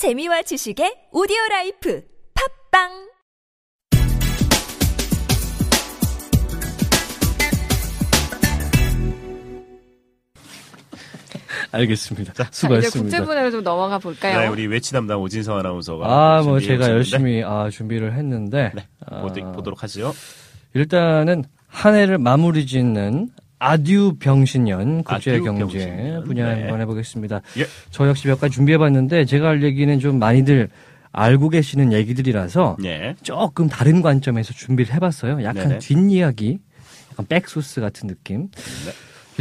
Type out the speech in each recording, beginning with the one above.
재미와 지식의 오디오 라이프 팟빵 알겠습니다. 자, 자, 이제 수고했습니다. 국제 분야로 좀 넘어가 볼까요? 네, 우리 외치 담당 오진성 아나운서가 아, 뭐 제가 오셨는데, 열심히 아, 준비를 했는데 네, 아, 보도, 보도록 하죠. 일단은 한 해를 마무리 짓는 adieu 병신년 국제 adieu 경제 병신년. 분야 네. 한번 해보겠습니다. 예. 저 역시 몇 가지 준비해봤는데 제가 할 얘기는 좀 많이들 알고 계시는 얘기들이라서 네. 조금 다른 관점에서 준비를 해봤어요. 약간 네네. 뒷이야기, 약간 back source 같은 느낌. 네.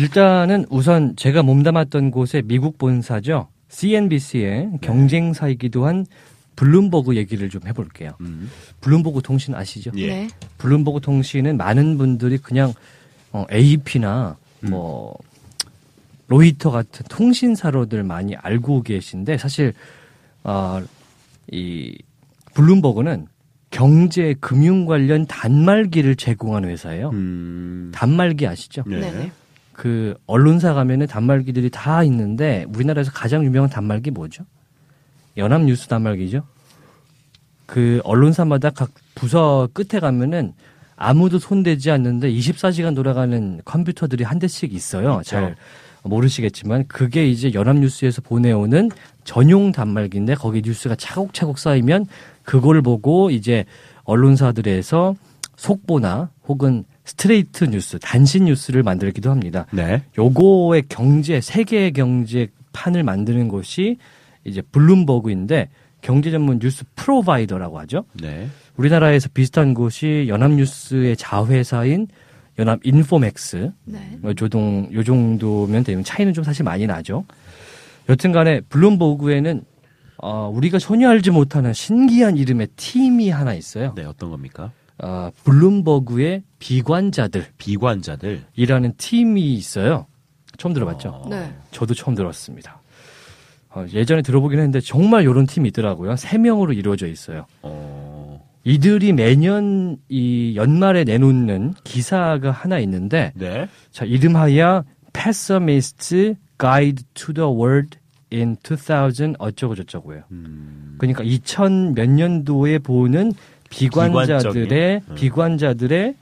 일단은 우선 제가 몸담았던 곳의 미국 본사죠. CNBC의 경쟁사이기도 한 블룸버그 얘기를 좀 해볼게요. 음. 블룸버그 통신 아시죠? 예. 네. 블룸버그 통신은 많은 분들이 그냥 어, AP나 음. 뭐 로이터 같은 통신사로들 많이 알고 계신데 사실 어, 이 블룸버그는 경제 금융 관련 단말기를 제공하는 회사예요. 음. 단말기 아시죠? 네. 네네. 그 언론사 가면은 단말기들이 다 있는데 우리나라에서 가장 유명한 단말기 뭐죠? 연합뉴스 단말기죠. 그 언론사마다 각 부서 끝에 가면은 아무도 손대지 않는데 24시간 돌아가는 컴퓨터들이 한 대씩 있어요. 있죠. 잘 모르시겠지만 그게 이제 연합뉴스에서 보내오는 전용 단말기인데 거기 뉴스가 차곡차곡 쌓이면 그걸 보고 이제 언론사들에서 속보나 혹은 스트레이트 뉴스, 단신 뉴스를 만들기도 합니다. 네. 요거의 경제 세계 경제 판을 만드는 곳이 이제 블룸버그인데 경제 전문 news provider라고 하죠. 네. 우리나라에서 비슷한 곳이 연합뉴스의 자회사인 연합 인포맥스 네. 요 조동 요 정도면 되면 차이는 좀 사실 많이 나죠. 여튼간에 블룸버그에는 어, 우리가 전혀 알지 못하는 신기한 이름의 팀이 하나 있어요. 네, 어떤 겁니까? 어, 블룸버그의 비관자들. 비관자들. 이라는 팀이 있어요. 처음 들어봤죠? 어. 네. 저도 처음 들었습니다. 어, 예전에 들어보긴 했는데 정말 이런 팀이 있더라고요. 세 명으로 이루어져 있어요. 어. 이들이 매년 이 연말에 내놓는 기사가 하나 있는데 네. 자 이름하여 Pessimist Guide to the World in 2000 어쩌고 저쩌고요. 음. 그러니까 2000 몇 년도에 보는 비관자들의 음. 비관자들의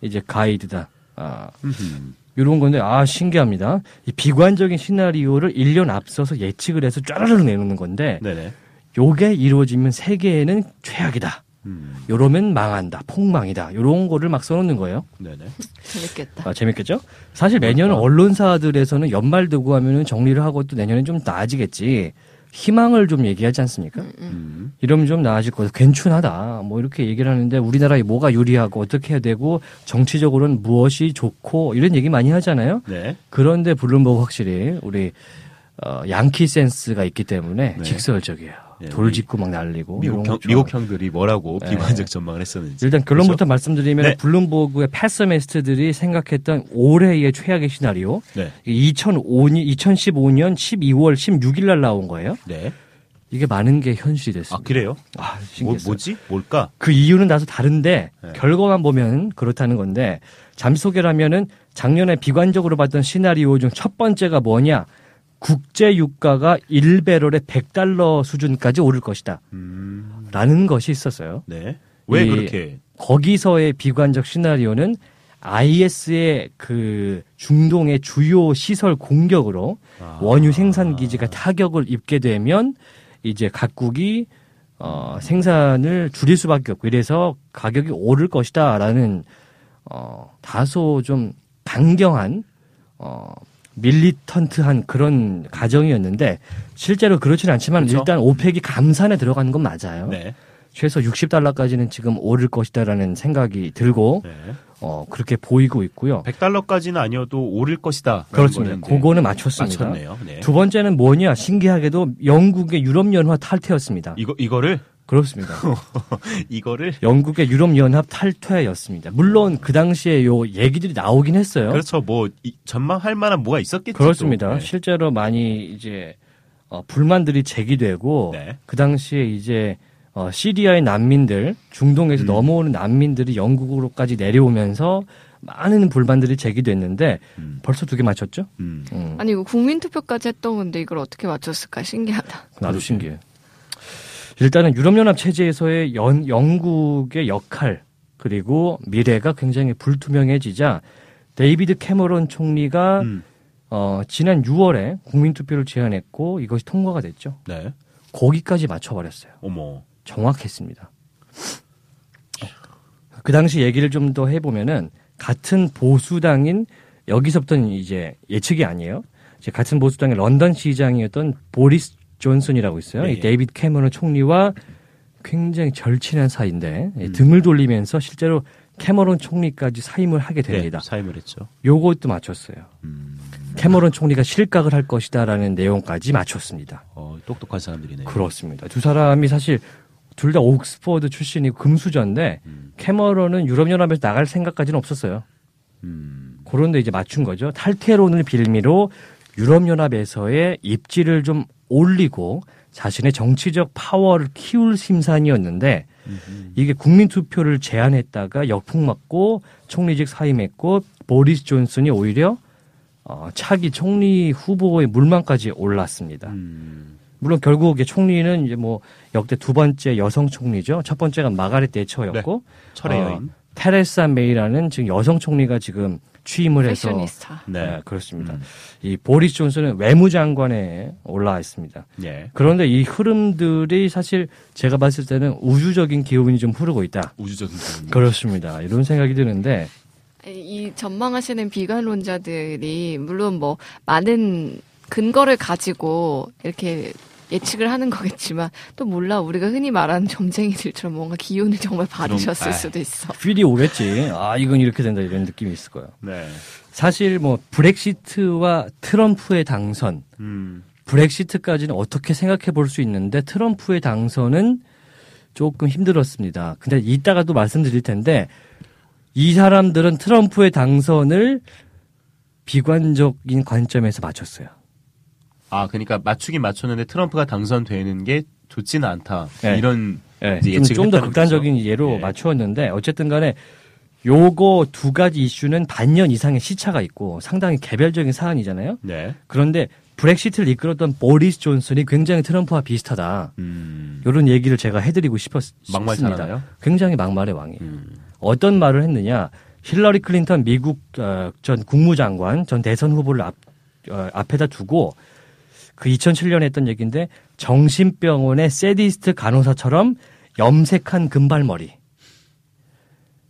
이제 가이드다. 아, 음. 이런 건데 아 신기합니다. 이 비관적인 시나리오를 1년 앞서서 예측을 해서 쫘르르 내놓는 건데 네네. 요게 이루어지면 세계에는 최악이다. 음. 요러면 망한다. 폭망이다. 요런 거를 막 써놓는 거예요. 네네. 재밌겠다. 아, 재밌겠죠? 사실 매년 그러니까. 언론사들에서는 연말 되고 하면은 정리를 하고 또 내년엔 좀 나아지겠지. 희망을 좀 얘기하지 않습니까? 음. 이러면 좀 나아질 거다. 괜찮하다. 뭐 이렇게 얘기를 하는데 우리나라에 뭐가 유리하고 어떻게 해야 되고 정치적으로는 무엇이 좋고 이런 얘기 많이 하잖아요. 네. 그런데 블룸버그 확실히 우리 어, 양키 센스가 있기 때문에 네. 직설적이에요. 네, 돌 짚고 막 날리고 미국, 형. 미국 형들이 뭐라고 네. 비관적 전망을 했었는지. 일단 결론부터 그렇죠? 말씀드리면 네. 블룸버그의 패스메스트들이 생각했던 올해의 최악의 시나리오 네. 2005년 2015년 12월 16일 날 나온 거예요. 네. 이게 많은 게 현실이 아, 됐습니다. 그래요? 아, 뭐, 신기했어요. 뭐 지? 뭘까? 그 이유는 다소 다른데 네. 결과만 보면 그렇다는 건데 잠시 소개를 하면은 작년에 비관적으로 봤던 시나리오 중 첫 번째가 뭐냐? 국제 유가가 1배럴에 100달러 수준까지 오를 것이다. 음. 라는 것이 있었어요. 네. 왜 이- 그렇게? 거기서의 비관적 시나리오는 IS의 그 중동의 주요 시설 공격으로 아. 원유 생산 기지가 타격을 입게 되면 이제 각국이 어 생산을 줄일 수밖에 없고 이래서 가격이 오를 것이다라는 어 다소 좀 강경한 어 밀리턴트한 그런 가정이었는데 실제로 그렇지는 않지만 그렇죠. 일단 오펙이 감산에 들어가는 건 맞아요. 네. 최소 60달러까지는 지금 오를 것이다라는 생각이 들고 네. 어 그렇게 보이고 있고요. 100달러까지는 아니어도 오를 것이다. 그렇습니다. 거는 그거는 맞췄습니다. 맞췄네요. 네. 두 번째는 뭐냐? 신기하게도 영국의 유럽연합 탈퇴였습니다. 이거 이거를 그렇습니다. 이거를 영국의 유럽연합 탈퇴였습니다. 물론 그 당시에 요 얘기들이 나오긴 했어요. 그렇죠. 뭐 이- 전망할 만한 뭐가 있었겠죠. 그렇습니다. 또. 네. 실제로 많이 이제 어, 불만들이 제기되고 네. 그 당시에 이제 어, 시리아의 난민들, 중동에서 음. 넘어오는 난민들이 영국으로까지 내려오면서 많은 불만들이 제기됐는데 음. 벌써 두 개 맞췄죠? 음. 음, 아니 이거 국민 투표까지 했던 건데 이걸 어떻게 맞췄을까 신기하다. 나도 신기해. 일단은 유럽연합 체제에서의 연- 영국의 역할 그리고 미래가 굉장히 불투명해지자 데이비드 캐머런 총리가 음. 어, 지난 6월에 국민투표를 제안했고 이것이 통과가 됐죠. 네. 거기까지 맞춰버렸어요. 어머. 정확했습니다. 그 당시 얘기를 좀 더 해보면은 같은 보수당인 여기서부터는 이제 예측이 아니에요. 이제 같은 보수당의 런던 시장이었던 보리스 존슨이라고 있어요. 네. 이 데이비드 캐머런 총리와 굉장히 절친한 사이인데 예, 음. 등을 돌리면서 실제로 캐머런 총리까지 사임을 하게 됩니다. 네, 사임을 했죠. 요것도 맞췄어요. 음. 캐머런 총리가 실각을 할 것이다라는 내용까지 맞췄습니다. 어, 똑똑한 사람들이네요. 그렇습니다. 두 사람이 사실 둘 다 옥스퍼드 출신이고 금수저인데 음. 캐머런은 유럽연합에서 나갈 생각까지는 없었어요. 음. 그런데 이제 맞춘 거죠. 탈테론을 빌미로 유럽연합에서의 입지를 좀 올리고 자신의 정치적 파워를 키울 심산이었는데 음. 이게 국민 투표를 제안했다가 역풍 맞고 총리직 사임했고 보리스 존슨이 오히려 어, 차기 총리 후보의 물망까지 올랐습니다. 음. 물론 결국 이게 총리는 이제 뭐 역대 두 번째 여성 총리죠. 첫 번째가 마가렛 대처였고 철의 어, 여인. 테레사 메이라는 지금 여성 총리가 지금 취임을 해서 패셔니스타. 네. 네, 그렇습니다. 음. 이 보리스 존슨은 외무장관에 올라와 있습니다. 예. 그런데 이 흐름들이 사실 제가 봤을 때는 우주적인 기운이 좀 흐르고 있다. 우주적인 기운. 그렇습니다. 이런 생각이 드는데 이 전망하시는 비관론자들이 물론 뭐 많은 근거를 가지고 이렇게 예측을 하는 거겠지만 또 몰라 우리가 흔히 말하는 점쟁이들처럼 뭔가 기운을 정말 받으셨을 아이. 수도 있어. 필이 오겠지. 아 이건 이렇게 된다 이런 느낌이 있을 거예요. 네. 사실 뭐 브렉시트와 트럼프의 당선 음. 브렉시트까지는 어떻게 생각해 볼 수 있는데 트럼프의 당선은 조금 힘들었습니다. 근데 이따가도 말씀드릴 텐데 이 사람들은 트럼프의 당선을 비관적인 관점에서 맞췄어요. 아, 그러니까 맞추긴 맞췄는데 트럼프가 당선되는 게 좋지는 않다. 네. 이런 예, 이제 좀, 예측을 좀더 했다는 극단적인 거죠. 예로 예. 맞추었는데 어쨌든 간에 요거 두 가지 이슈는 반년 이상의 시차가 있고 상당히 개별적인 사안이잖아요. 네. 그런데 브렉시트를 이끌었던 보리스 존슨이 굉장히 트럼프와 비슷하다. 음. 이런 얘기를 제가 해드리고 싶었, 막말 싶습니다. 잘하나요? 굉장히 막말의 왕이에요. 음. 어떤 말을 했느냐? 힐러리 클린턴 미국 어, 전 국무장관 전 대선 후보를 앞, 어, 앞에다 두고 그 2007년에 했던 얘기인데 정신병원의 세디스트 간호사처럼 염색한 금발머리.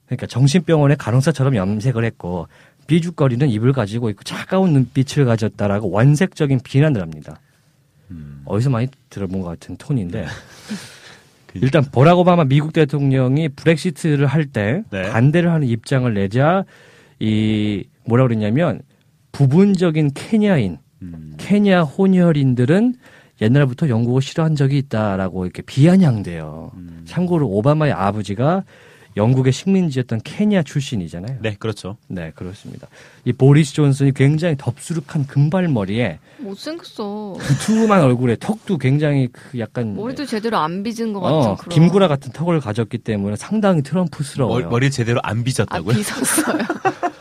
그러니까 정신병원의 간호사처럼 염색을 했고 비죽거리는 입을 가지고 있고 차가운 눈빛을 가졌다라고 원색적인 비난을 합니다. 음. 어디서 많이 들어본 것 같은 톤인데 그- 일단 버락 오바마 미국 대통령이 브렉시트를 할때 네. 반대를 하는 입장을 내자 이 뭐라 그랬냐면 부분적인 케냐인 음. 케냐 혼혈인들은 옛날부터 영국을 싫어한 적이 있다라고 이렇게 비아냥대요. 음. 참고로 오바마의 아버지가 영국의 식민지였던 케냐 출신이잖아요. 네, 그렇죠. 네, 그렇습니다. 이 보리스 존슨이 굉장히 덥수룩한 금발머리에 못생겼어. 두툼한 얼굴에 턱도 굉장히 그 약간 머리도 제대로 안 빚은 것 같은 어, 그런. 김구라 같은 턱을 가졌기 때문에 상당히 트럼프스러워요. 머리, 제대로 안아 빚었다고요? 빚었어요.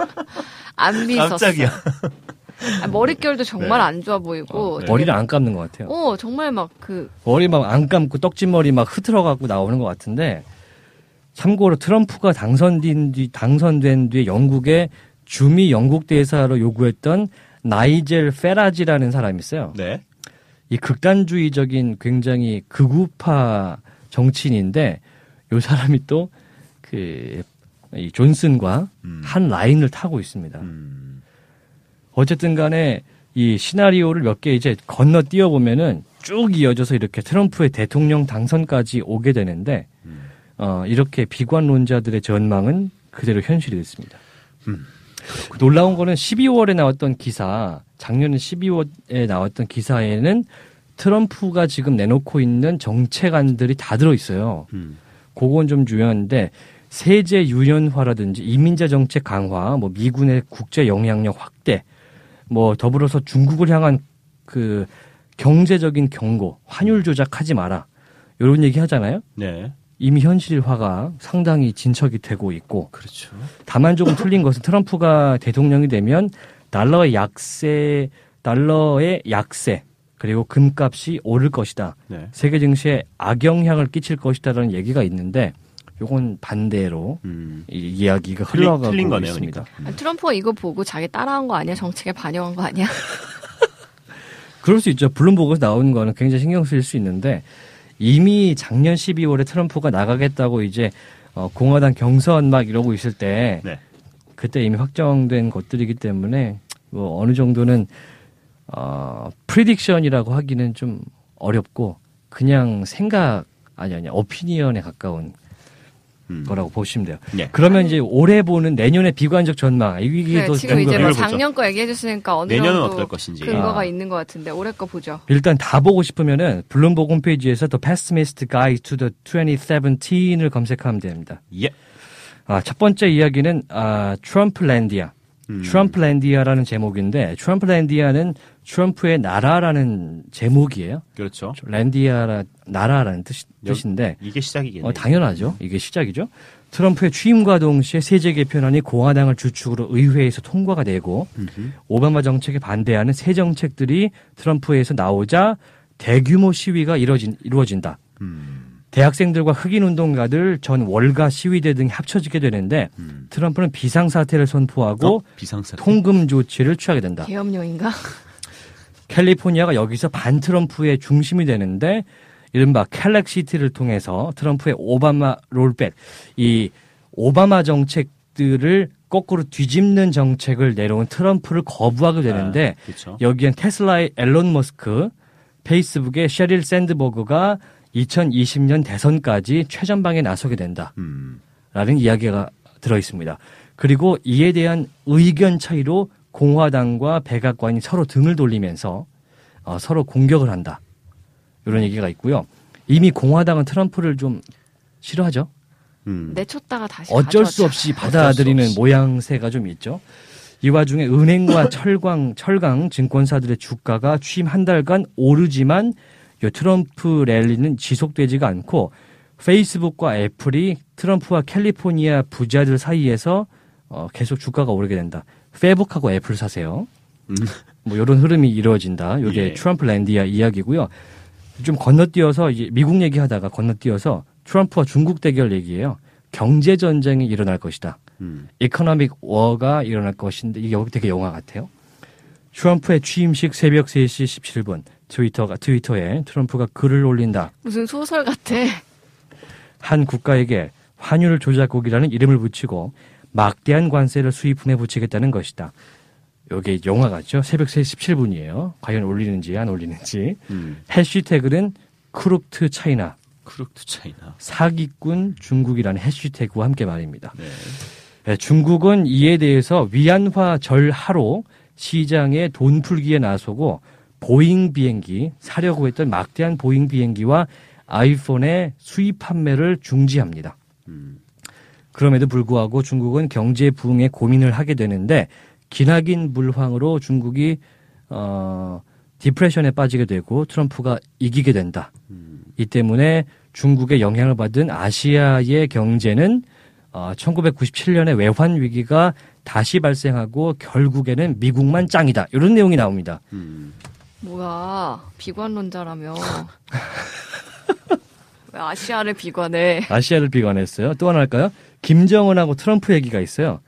안 빚었어. 깜짝이야. 아, 머릿결도 정말 네. 안 좋아 보이고. 어, 네. 머리를 안 감는 것 같아요. 어 정말 막 그 머리 막 안 감고 떡진 머리 막 흐트러갖고 나오는 것 같은데 참고로 트럼프가 당선된 뒤 당선된 뒤에 영국의 주미 영국 대사로 요구했던 나이젤 페라지라는 사람이 있어요. 네. 이 극단주의적인 굉장히 극우파 정치인인데 요 사람이 또그 이 존슨과 음. 한 라인을 타고 있습니다. 음. 어쨌든 간에 이 시나리오를 몇 개 이제 건너 뛰어 보면은 쭉 이어져서 이렇게 트럼프의 대통령 당선까지 오게 되는데 음. 어 이렇게 비관론자들의 전망은 그대로 현실이 됐습니다. 음. 놀라운 거는 12월에 나왔던 기사, 작년 12월에 나왔던 기사에는 트럼프가 지금 내놓고 있는 정책안들이 다 들어 있어요. 음. 그건 좀 중요한데 세제 유연화라든지 이민자 정책 강화, 뭐 미군의 국제 영향력 확대, 뭐 더불어서 중국을 향한 그 경제적인 경고, 환율 조작하지 마라. 이런 얘기 하잖아요. 네. 이미 현실화가 상당히 진척이 되고 있고 그렇죠. 다만 조금 틀린 것은 트럼프가 대통령이 되면 달러의 약세, 달러의 약세, 그리고 금값이 오를 것이다. 네. 세계 증시에 악영향을 끼칠 것이다라는 얘기가 있는데 요건 반대로 음. 이 이야기가 틀린- 흘러가고 틀린 거네요, 있습니다. 그러니까. 아, 트럼프가 이거 보고 자기 따라한 거 아니야? 정책에 반영한 거 아니야? 그럴 수 있죠. 블룸버그에서 나오는 거는 굉장히 신경 쓰일 수 있는데 이미 작년 12월에 트럼프가 나가겠다고 이제 어, 공화당 경선 막 이러고 있을 때 네. 그때 이미 확정된 것들이기 때문에 뭐 어느 정도는 어, prediction이라고 하기는 좀 어렵고 그냥 생각 아니 아니 opinion에 가까운 음. 거라고 보시면 돼요. 예. 그러면 이제 올해 보는 내년의 비관적 전망 이게 네, 또 지금 이제 뭐. 작년 거 얘기해 줬으니까 어느 내년은 정도 어떨 것인지. 근거가 아. 있는 것 같은데 올해 거 보죠. 일단 다 보고 싶으면은 블룸버그 홈페이지에서 The Pessimist Guide to the 2017을 검색하면 됩니다. 예. 아, 첫 번째 이야기는 아, 트럼프랜디아. 음. 트럼프랜디아라는 제목인데 트럼프랜디아는 트럼프의 나라라는 제목이에요. 그렇죠. 랜디아라 나라라는 뜻, 여- 뜻인데 이게 시작이겠네요. 어, 당연하죠. 이게 시작이죠. 트럼프의 취임과 동시에 세제 개편안이 공화당을 주축으로 의회에서 통과가 되고 음흠. 오바마 정책에 반대하는 새 정책들이 트럼프에서 나오자 대규모 시위가 이루어진, 이루어진다. 음. 대학생들과 흑인 운동가들, 전 월가 시위대 등이 합쳐지게 되는데 음. 트럼프는 비상사태를 선포하고 어? 비상사태. 통금 조치를 취하게 된다. 계엄령인가? 캘리포니아가 여기서 반 트럼프의 중심이 되는데 이른바 캘렉시트를 통해서 트럼프의 오바마 rollback 이 오바마 정책들을 거꾸로 뒤집는 정책을 내려온 트럼프를 거부하게 되는데 아, 그렇죠. 여기엔 테슬라의 엘론 머스크, 페이스북의 셰릴 샌드버그가 2020년 대선까지 최전방에 나서게 된다. 음. 라는 이야기가 들어 있습니다. 그리고 이에 대한 의견 차이로 공화당과 백악관이 서로 등을 돌리면서 어, 서로 공격을 한다. 이런 얘기가 있고요. 이미 공화당은 트럼프를 좀 싫어하죠. 음. 내쳤다가 다시 어쩔 수. 없이 받아들이는 없이. 모양새가 좀 있죠. 이 와중에 은행과 철강, 철강 증권사들의 주가가 취임 한 달간 오르지만 이 트럼프 랠리는 지속되지가 않고 페이스북과 애플이 트럼프와 캘리포니아 부자들 사이에서 어, 계속 주가가 오르게 된다. 페북하고 애플 사세요. 음. 뭐 이런 흐름이 이루어진다. 이게 예. Trumplandia 이야기고요. 좀 건너뛰어서 이제 미국 얘기하다가 건너뛰어서 트럼프와 중국 대결 얘기예요. 경제 전쟁이 일어날 것이다. 음. economic war가 일어날 것인데 이게 여기 되게 영화 같아요. 트럼프의 취임식 새벽 3시 17분 트위터가 트위터에 트럼프가 글을 올린다. 무슨 소설 같아. 한 국가에게 환율 조작국이라는 이름을 붙이고 막대한 관세를 수입품에 붙이겠다는 것이다. 여기 영화 같죠? 새벽 3시 17분이에요. 과연 올리는지 안 올리는지. 음. 해시태그는 크룹트 차이나 크룩트 차이나. 사기꾼 중국이라는 해시태그와 함께 말입니다. 네. 네, 중국은 이에 대해서 위안화 절하로 시장에 돈 풀기에 나서고 보잉 비행기 사려고 했던 막대한 보잉 비행기와 아이폰의 수입 판매를 중지합니다. 음. 그럼에도 불구하고 중국은 경제 부흥에 고민을 하게 되는데 기나긴 불황으로 중국이 어 depression에 빠지게 되고 트럼프가 이기게 된다. 음. 이 때문에 중국의 영향을 받은 아시아의 경제는 어, 1997년에 외환 위기가 다시 발생하고 결국에는 미국만 짱이다. 이런 내용이 나옵니다. 음. 뭐야 비관론자라며. 왜 아시아를 비관해? 아시아를 비관했어요. 또 하나 할까요? 김정은하고 트럼프 얘기가 있어요.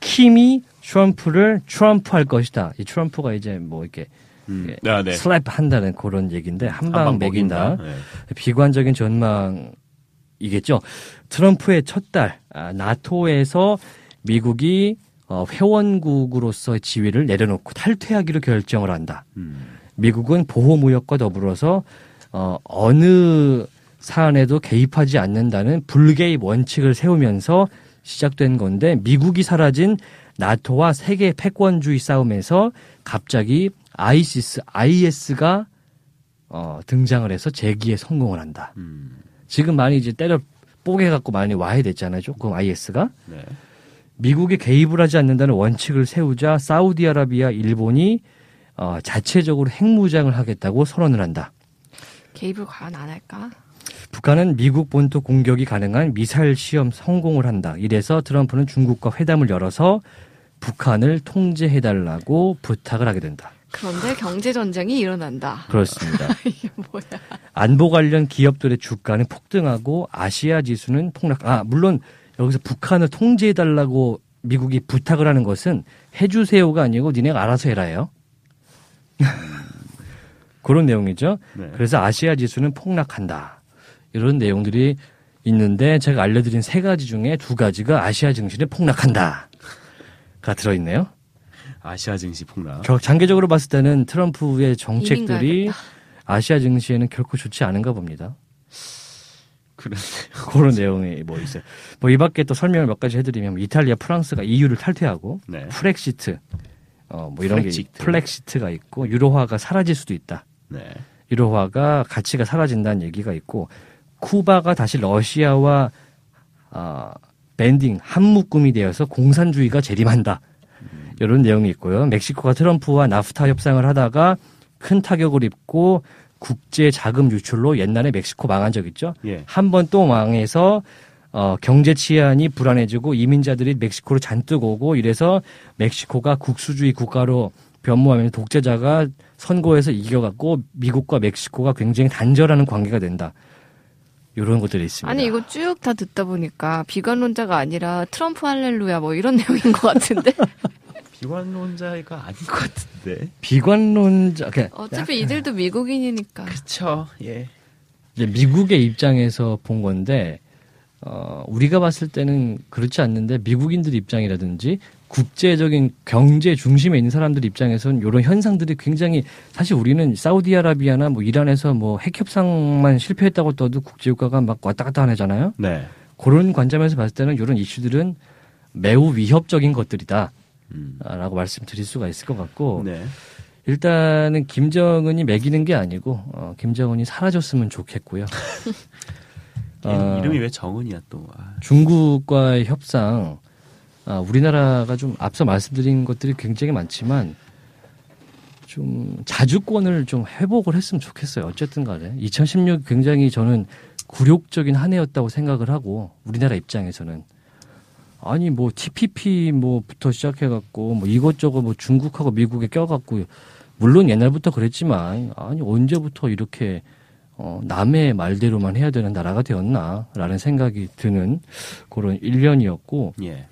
킴이 트럼프를 트럼프 할 것이다. 이 트럼프가 이제 뭐 이렇게 음. 예, 아, 네. 슬랩 한다는 그런 얘기인데 한방 매긴다. 네. 비관적인 전망이겠죠. 트럼프의 첫 달, 아, 나토에서 미국이 어, 회원국으로서의 지위를 내려놓고 탈퇴하기로 결정을 한다. 음. 미국은 보호무역과 더불어서 어, 어느 사안에도 개입하지 않는다는 불개입 원칙을 세우면서 시작된 건데 미국이 사라진 나토와 세계 패권주의 싸움에서 갑자기 아이시스, IS가 어, 등장을 해서 재기에 성공을 한다. 음. 지금 많이 이제 때려 뽀개 갖고 많이 와야 됐잖아요. 조금 IS가 네. 미국이 개입을 하지 않는다는 원칙을 세우자 사우디아라비아, 일본이 어, 자체적으로 핵무장을 하겠다고 선언을 한다. 개입을 과연 안 할까? 북한은 미국 본토 공격이 가능한 미사일 시험 성공을 한다. 이래서 트럼프는 중국과 회담을 열어서 북한을 통제해달라고 부탁을 하게 된다. 그런데 경제 전쟁이 일어난다. 그렇습니다. 이게 뭐야? 안보 관련 기업들의 주가는 폭등하고 아시아 지수는 폭락. 아 물론 여기서 북한을 통제해 달라고 미국이 부탁을 하는 것은 해주세요가 아니고 니네가 알아서 해라예요. 그런 내용이죠. 네. 그래서 아시아 지수는 폭락한다. 이런 내용들이 있는데 제가 알려드린 세 가지 중에 두 가지가 아시아 증시는 폭락한다가 들어있네요. 아시아 증시 폭락. 겨- 장기적으로 봤을 때는 트럼프의 정책들이. 아시아 증시에는 결코 좋지 않은가 봅니다. 그래. 그런 내용이 뭐 있어요. 뭐 이 밖에 또 설명을 몇 가지 해드리면 뭐 이탈리아, 프랑스가 EU를 탈퇴하고 네. 프렉시트, 어, 뭐 이런 프렉시트. 게 프렉시트가 있고 유로화가 사라질 수도 있다. 네. 유로화가 가치가 사라진다는 얘기가 있고 쿠바가 다시 러시아와 아, 밴딩 한 묶음이 되어서 공산주의가 재림한다. 이런 내용이 있고요. 멕시코가 트럼프와 나프타 협상을 하다가 큰 타격을 입고 국제 자금 유출로 옛날에 멕시코 망한 적 있죠. 예. 한번 또 망해서 어, 경제 치안이 불안해지고 이민자들이 멕시코로 잔뜩 오고 이래서 멕시코가 국수주의 국가로 변모하면서 독재자가 선거에서 이겨갖고 미국과 멕시코가 굉장히 단절하는 관계가 된다. 이런 것들이 있습니다. 아니 이거 쭉 다 듣다 보니까 비관론자가 아니라 트럼프 할렐루야 뭐 이런 내용인 것 같은데 비관론자가 아닌 것 같은데. 비관론자, 그냥 어차피 이들도 미국인이니까 그쵸. 예. 이제 미국의 입장에서 본 건데 어, 우리가 봤을 때는 그렇지 않는데 미국인들 입장이라든지 국제적인 경제 중심에 있는 사람들 입장에서는 이런 현상들이 굉장히 사실 우리는 사우디아라비아나 뭐 이란에서 뭐 핵 협상만 실패했다고 떠도 국제유가가 막 왔다 갔다 하잖아요. 네. 그런 관점에서 봤을 때는 이런 이슈들은 매우 위협적인 것들이다. 음. 라고 말씀드릴 수가 있을 것 같고 네. 일단은 김정은이 매기는 게 아니고 어, 김정은이 사라졌으면 좋겠고요. 어, 이름이 왜 정은이야 또. 아. 중국과의 협상 아, 우리나라가 좀 앞서 말씀드린 것들이 굉장히 많지만 좀 자주권을 좀 회복을 했으면 좋겠어요. 어쨌든 간에 2016 굉장히 저는 굴욕적인 한 해였다고 생각을 하고 우리나라 입장에서는 아니 뭐 TPP 뭐부터 시작해 갖고 뭐 이것저것 뭐 중국하고 미국에 껴 갖고 물론 옛날부터 그랬지만 아니 언제부터 이렇게 어, 남의 말대로만 해야 되는 나라가 되었나라는 생각이 드는 그런 일년이었고 예.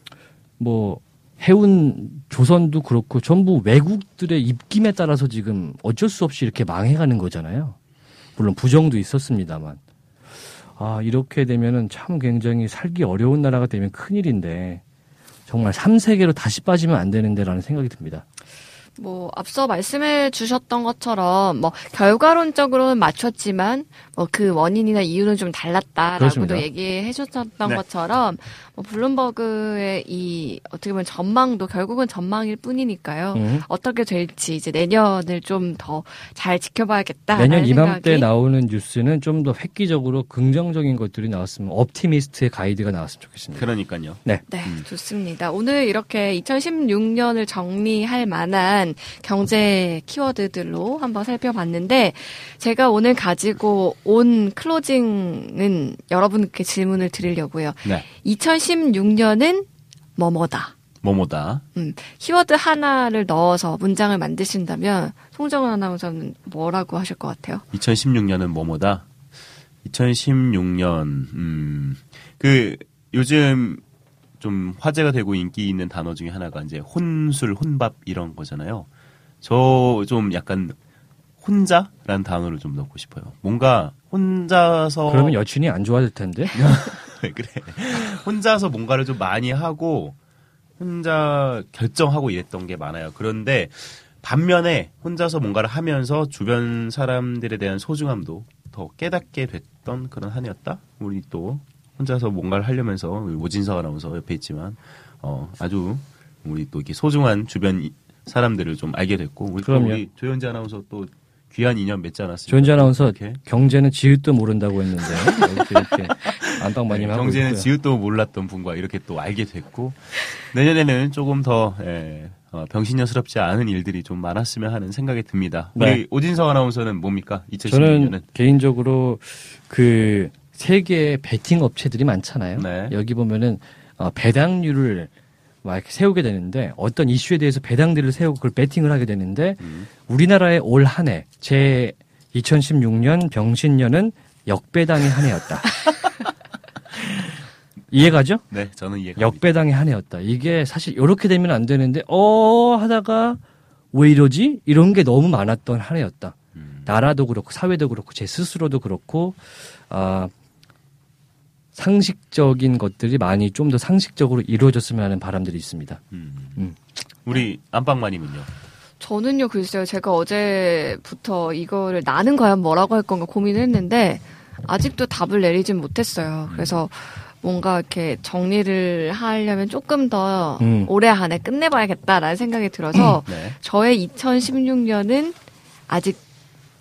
뭐 해운 조선도 그렇고 전부 외국들의 입김에 따라서 지금 어쩔 수 없이 이렇게 망해가는 거잖아요. 물론 부정도 있었습니다만. 아, 이렇게 되면은 참 굉장히 살기 어려운 나라가 되면 큰일인데 정말 3세계로 다시 빠지면 안 되는데라는 생각이 듭니다. 뭐 앞서 말씀해 주셨던 것처럼 뭐 결과론적으로는 맞췄지만 뭐 그 원인이나 이유는 좀 달랐다라고도 그렇습니다. 얘기해 주셨던 네. 것처럼 뭐 블룸버그의 이 어떻게 보면 전망도 결국은 전망일 뿐이니까요. 음. 어떻게 될지 이제 내년을 좀 더 잘 지켜봐야겠다. 내년 이맘때 나오는 뉴스는 좀 더 획기적으로 긍정적인 것들이 나왔으면 옵티미스트의 가이드가 나왔으면 좋겠습니다. 그러니까요. 네. 네, 음. 좋습니다. 오늘 이렇게 2016년을 정리할 만한 경제 키워드들로 한번 살펴봤는데, 제가 오늘 가지고 온 클로징은 여러분께 질문을 드리려고요. 네. 2016년은 뭐뭐다. 뭐뭐다. 음, 키워드 하나를 넣어서 문장을 만드신다면, 송정은 아나운서는 뭐라고 하실 것 같아요? 2016년은 뭐뭐다. 2016년 음. 그 요즘 좀 화제가 되고 인기 있는 단어 중에 하나가 이제 혼술, 혼밥 이런 거잖아요. 저 좀 약간 혼자라는 단어를 좀 넣고 싶어요. 뭔가 혼자서 그러면 여친이 안 좋아질 텐데. 왜 그래? 혼자서 뭔가를 좀 많이 하고 혼자 결정하고 이랬던 게 많아요. 그런데 반면에 혼자서 뭔가를 하면서 주변 사람들에 대한 소중함도 더 깨닫게 됐던 그런 한 해였다. 우리 또 혼자서 뭔가를 하려면서 우리 오진석 아나운서 옆에 있지만 어 아주 우리 또 이렇게 소중한 주변 이- 사람들을 좀 알게 됐고 우리 또. 우리 조현지 아나운서 또 귀한 인연 맺지 않았습니까? 조현지 아나운서 이렇게. 경제는 지읒도 모른다고 했는데 이렇게, 이렇게 안방마님 네, 하고 경제는. 지읒도 몰랐던 분과 이렇게 또 알게 됐고 내년에는 조금 더 예, 어, 병신녀스럽지 않은 일들이 좀 많았으면 하는 생각이 듭니다. 네. 우리 오진석 아나운서는 뭡니까? 2016년은 저는 개인적으로 그 세계 베팅 업체들이 많잖아요. 네. 여기 보면은 어, 배당률을 막 이렇게 세우게 되는데 어떤 이슈에 대해서 배당들을 세우고 그걸 배팅을 하게 되는데 음. 우리나라의 올 한 해 제 2016년 병신년은 역배당의 한 해였다. 이해가죠? 네, 저는 이해가. 역배당의 한 해였다. 이게 사실 이렇게 되면 안 되는데 어 하다가 왜 이러지? 이런 게 너무 많았던 한 해였다. 음. 나라도 그렇고 사회도 그렇고 제 스스로도 그렇고 아 상식적인 것들이 많이 좀 더 상식적으로 이루어졌으면 하는 바람들이 있습니다. 음. 음. 우리 안방마님은요? 저는요, 글쎄요. 제가 어제부터 이거를 나는 과연 뭐라고 할 건가 고민을 했는데, 아직도 답을 내리진 못했어요. 그래서 뭔가 이렇게 정리를 하려면 조금 더 음. 올해 안에 끝내봐야겠다라는 생각이 들어서, 네. 저의 2016년은 아직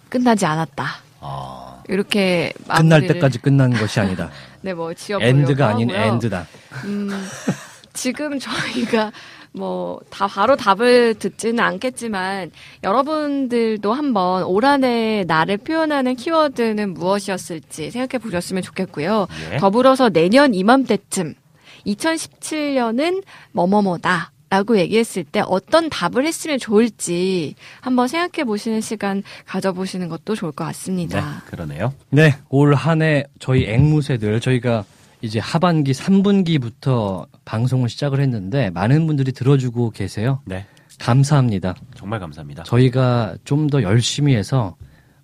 끝나지 않았다. 아, 이렇게 끝날 마무리를- 때까지 끝난 것이 아니다. 네, 뭐 지어보려고 엔드가 아닌 하고요. 엔드다. 음, 지금 저희가 뭐 다 바로 답을 듣지는 않겠지만 여러분들도 한번 올 한 해 나를 표현하는 키워드는 무엇이었을지 생각해 보셨으면 좋겠고요. 예. 더불어서 내년 이맘때쯤 2017년은 뭐뭐뭐다. 라고 얘기했을 때 어떤 답을 했으면 좋을지 한번 생각해 보시는 시간 가져보시는 것도 좋을 것 네, 같습니다. 그러네요. 네, 올 한 해 저희 앵무새들 저희가 이제 하반기 3분기부터 방송을 시작을 했는데 많은 분들이 들어주고 계세요. 네, 감사합니다. 정말 감사합니다. 저희가 좀 더 열심히 해서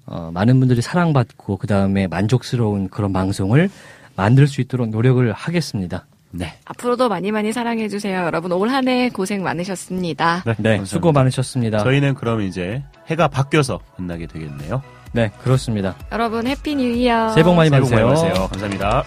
어, 많은 분들이 사랑받고 그 다음에 만족스러운 그런 방송을 만들 수 있도록 노력을 하겠습니다. 네. 앞으로도 많이 많이 사랑해 주세요. 여러분 올 한 해 고생 많으셨습니다. 네, 감사합니다. 수고 많으셨습니다. 저희는 그럼 이제 해가 바뀌어서 만나게 되겠네요. 네, 그렇습니다. 여러분 해피 뉴 이어. 새해 복. 많이 받으세요. 감사합니다.